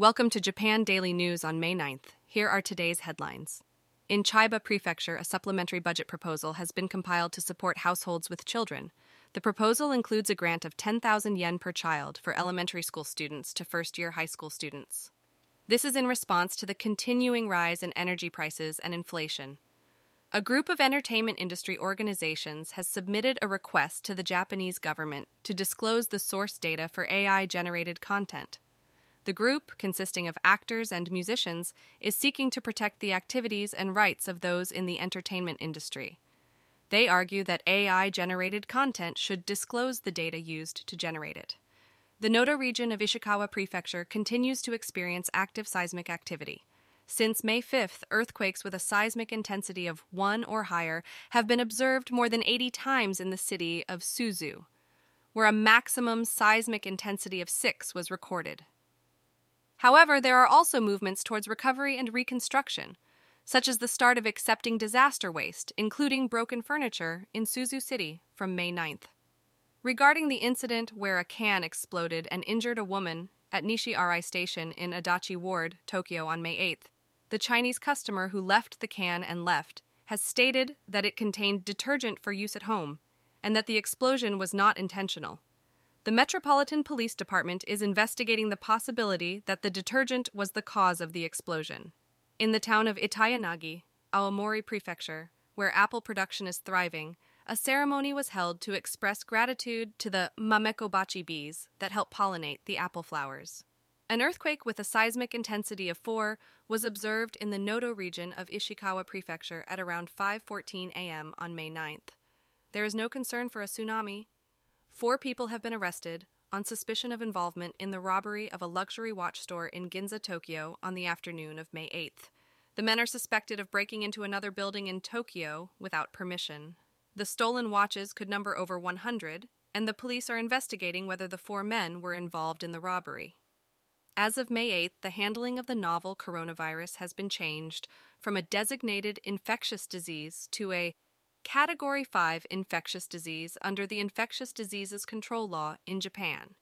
Welcome to Japan Daily News on May 9th. Here are today's headlines. In Chiba Prefecture, a supplementary budget proposal has been compiled to support households with children. The proposal includes a grant of 10,000 yen per child for elementary school students to first year high school students. This is in response to the continuing rise in energy prices and inflation. A group of entertainment industry organizations has submitted a request to the Japanese government to disclose the source data for AI generated content. The group, consisting of actors and musicians, is seeking to protect the activities and rights of those in the entertainment industry. They argue that AI generated content should disclose the data used to generate it. The Noto region of Ishikawa Prefecture continues to experience active seismic activity. Since May 5th, earthquakes with a seismic intensity of 1 or higher have been observed more than 80 times in the city of Suzu, where a maximum seismic intensity of 6 was recorded. However, there are also movements towards recovery and reconstruction, such as the start of accepting disaster waste, including broken furniture, in Suzu City from May 9th. Regarding the incident where a can exploded and injured a woman at Nishi Arai Station in Adachi Ward, Tokyo on May 8th, the Chinese customer who left the can and left has stated that it contained detergent for use at home and that the explosion was not intentional. The Metropolitan Police Department is investigating the possibility that the detergent was the cause of the explosion. In the town of Itayanagi, Aomori Prefecture, where apple production is thriving, a ceremony was held to express gratitude to the mamekobachi bees that help pollinate the apple flowers. An earthquake with a seismic intensity of 4 was observed in the Noto region of Ishikawa Prefecture at around 5:14 a.m. on May 9th. There is no concern for a tsunami, Four people have been arrested on suspicion of involvement in the robbery of a luxury watch store in Ginza, Tokyo on the afternoon of May 8th. The men are suspected of breaking into another building in Tokyo without permission. The stolen watches could number over 100, and the police are investigating whether the four men were involved in the robbery. As of May 8th, the handling of the novel coronavirus has been changed from a designated infectious disease to a Category 5 infectious disease under the Infectious Diseases Control Law in Japan.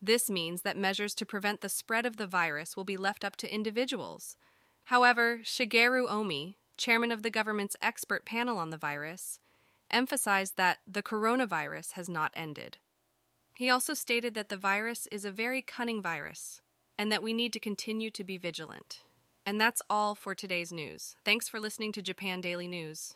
This means that measures to prevent the spread of the virus will be left up to individuals. However, Shigeru Omi, chairman of the government's expert panel on the virus, emphasized that the coronavirus has not ended. He also stated that the virus is a very cunning virus and that we need to continue to be vigilant. And that's all for today's news. Thanks for listening to Japan Daily News.